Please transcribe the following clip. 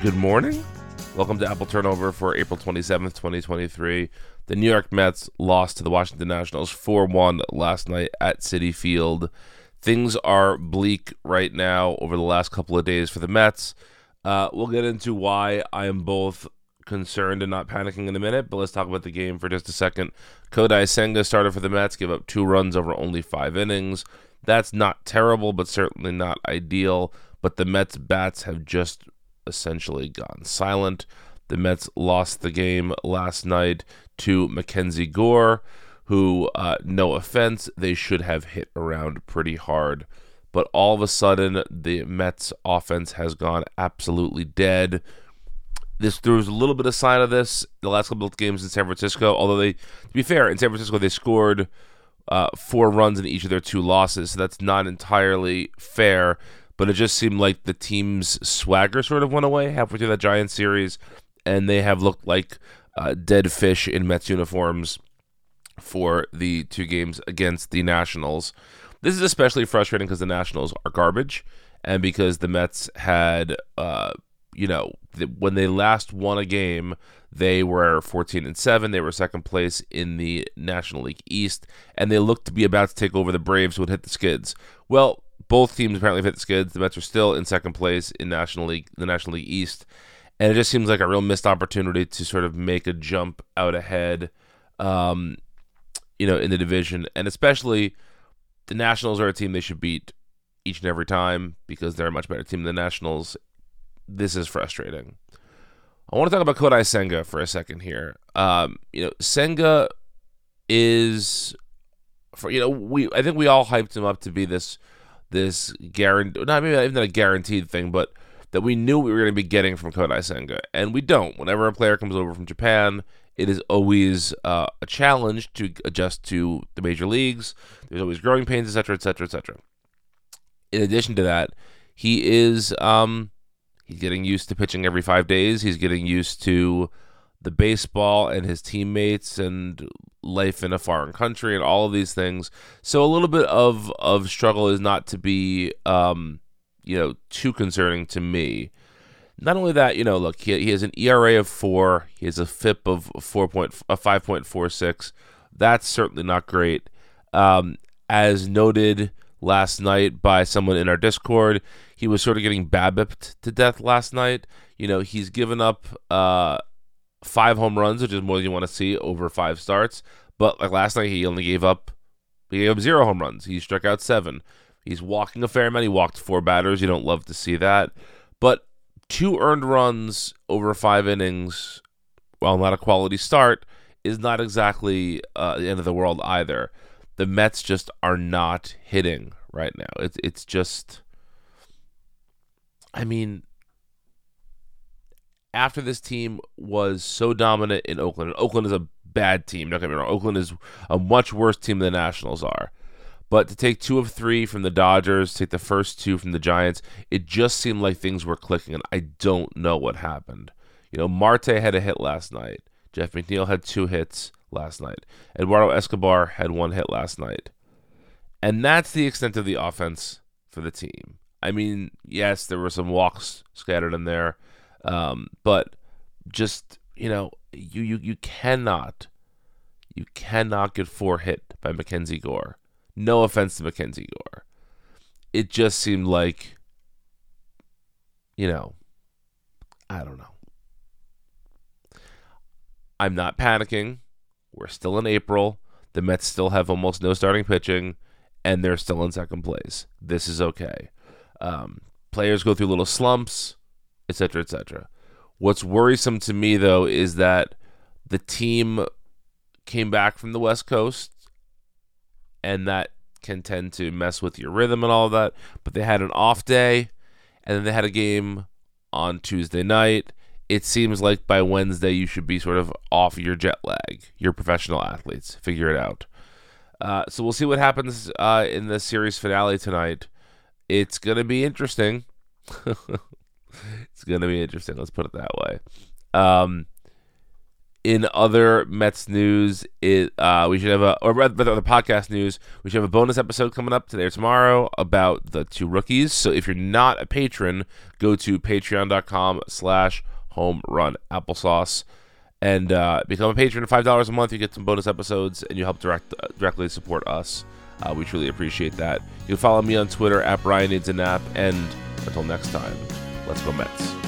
Good morning. Welcome to Apple Turnover for April 27th, 2023. The New York Mets lost to the Washington Nationals 4 1 last night at Citi Field. Things are bleak right now over the last couple of days for the Mets. Uh, we'll get into why I am both concerned and not panicking in a minute, but let's talk about the game for just a second. Kodai Senga started for the Mets, gave up two runs over only five innings. That's not terrible, but certainly not ideal. But the Mets' bats have just essentially gone silent. The Mets lost the game last night to Mackenzie Gore, who, uh, no offense, they should have hit around pretty hard. But all of a sudden, the Mets offense has gone absolutely dead. This there was a little bit of sign of this the last couple of games in San Francisco. Although they, to be fair, in San Francisco they scored uh, four runs in each of their two losses, so that's not entirely fair but it just seemed like the team's swagger sort of went away halfway through that Giants series, and they have looked like uh, dead fish in Mets uniforms for the two games against the Nationals. This is especially frustrating because the Nationals are garbage, and because the Mets had, uh, you know, when they last won a game, they were 14 and 7. They were second place in the National League East, and they looked to be about to take over the Braves who would hit the skids. Well, both teams apparently hit the skids. The Mets are still in second place in National League, the National League East, and it just seems like a real missed opportunity to sort of make a jump out ahead, um, you know, in the division, and especially the Nationals are a team they should beat each and every time because they're a much better team than the Nationals. This is frustrating. I want to talk about Kodai Senga for a second here. Um, you know, Senga is for you know we I think we all hyped him up to be this this guarantee not maybe not even a guaranteed thing, but that we knew we were going to be getting from Kodai Senga, and we don't. Whenever a player comes over from Japan, it is always uh, a challenge to adjust to the major leagues. There's always growing pains, etc., etc., etc. In addition to that, he is um, he's getting used to pitching every five days. He's getting used to the baseball and his teammates and life in a foreign country and all of these things. So a little bit of of struggle is not to be um, you know too concerning to me. Not only that, you know, look, he, he has an ERA of four. He has a FIP of four point a five point four six. That's certainly not great. Um, as noted last night by someone in our Discord, he was sort of getting babbipped to death last night. You know, he's given up uh, five home runs, which is more than you want to see over five starts. But like last night, he only gave up he gave up zero home runs. He struck out seven. He's walking a fair amount. He walked four batters. You don't love to see that. But two earned runs over five innings, while not a quality start, is not exactly uh, the end of the world either. The Mets just are not hitting right now. It's it's just, I mean, after this team was so dominant in Oakland, and Oakland is a bad team. Don't get me wrong. Oakland is a much worse team than the Nationals are. But to take two of three from the Dodgers, take the first two from the Giants, it just seemed like things were clicking, and I don't know what happened. You know, Marte had a hit last night. Jeff McNeil had two hits last night. Eduardo Escobar had one hit last night. And that's the extent of the offense for the team. I mean, yes, there were some walks scattered in there. Um, but just you know, you you you cannot, you cannot get four hit by Mackenzie Gore. No offense to Mackenzie Gore, it just seemed like, you know, I don't know. I'm not panicking. We're still in April. The Mets still have almost no starting pitching, and they're still in second place. This is okay. Um, players go through little slumps etc., etc. What's worrisome to me though is that the team came back from the West Coast, and that can tend to mess with your rhythm and all of that. But they had an off day, and then they had a game on Tuesday night. It seems like by Wednesday you should be sort of off your jet lag. You're professional athletes. Figure it out. Uh, so we'll see what happens uh, in the series finale tonight. It's gonna be interesting. it's going to be interesting. Let's put it that way. Um, in other Mets news, it uh, we should have a or rather the podcast news. We should have a bonus episode coming up today or tomorrow about the two rookies. So if you're not a patron, go to Patreon.com/slash Home Run Applesauce and uh, become a patron. Five dollars a month, you get some bonus episodes, and you help direct uh, directly support us. Uh, we truly appreciate that. You can follow me on Twitter at Brian Needs a Nap, and until next time. Let's go Mets.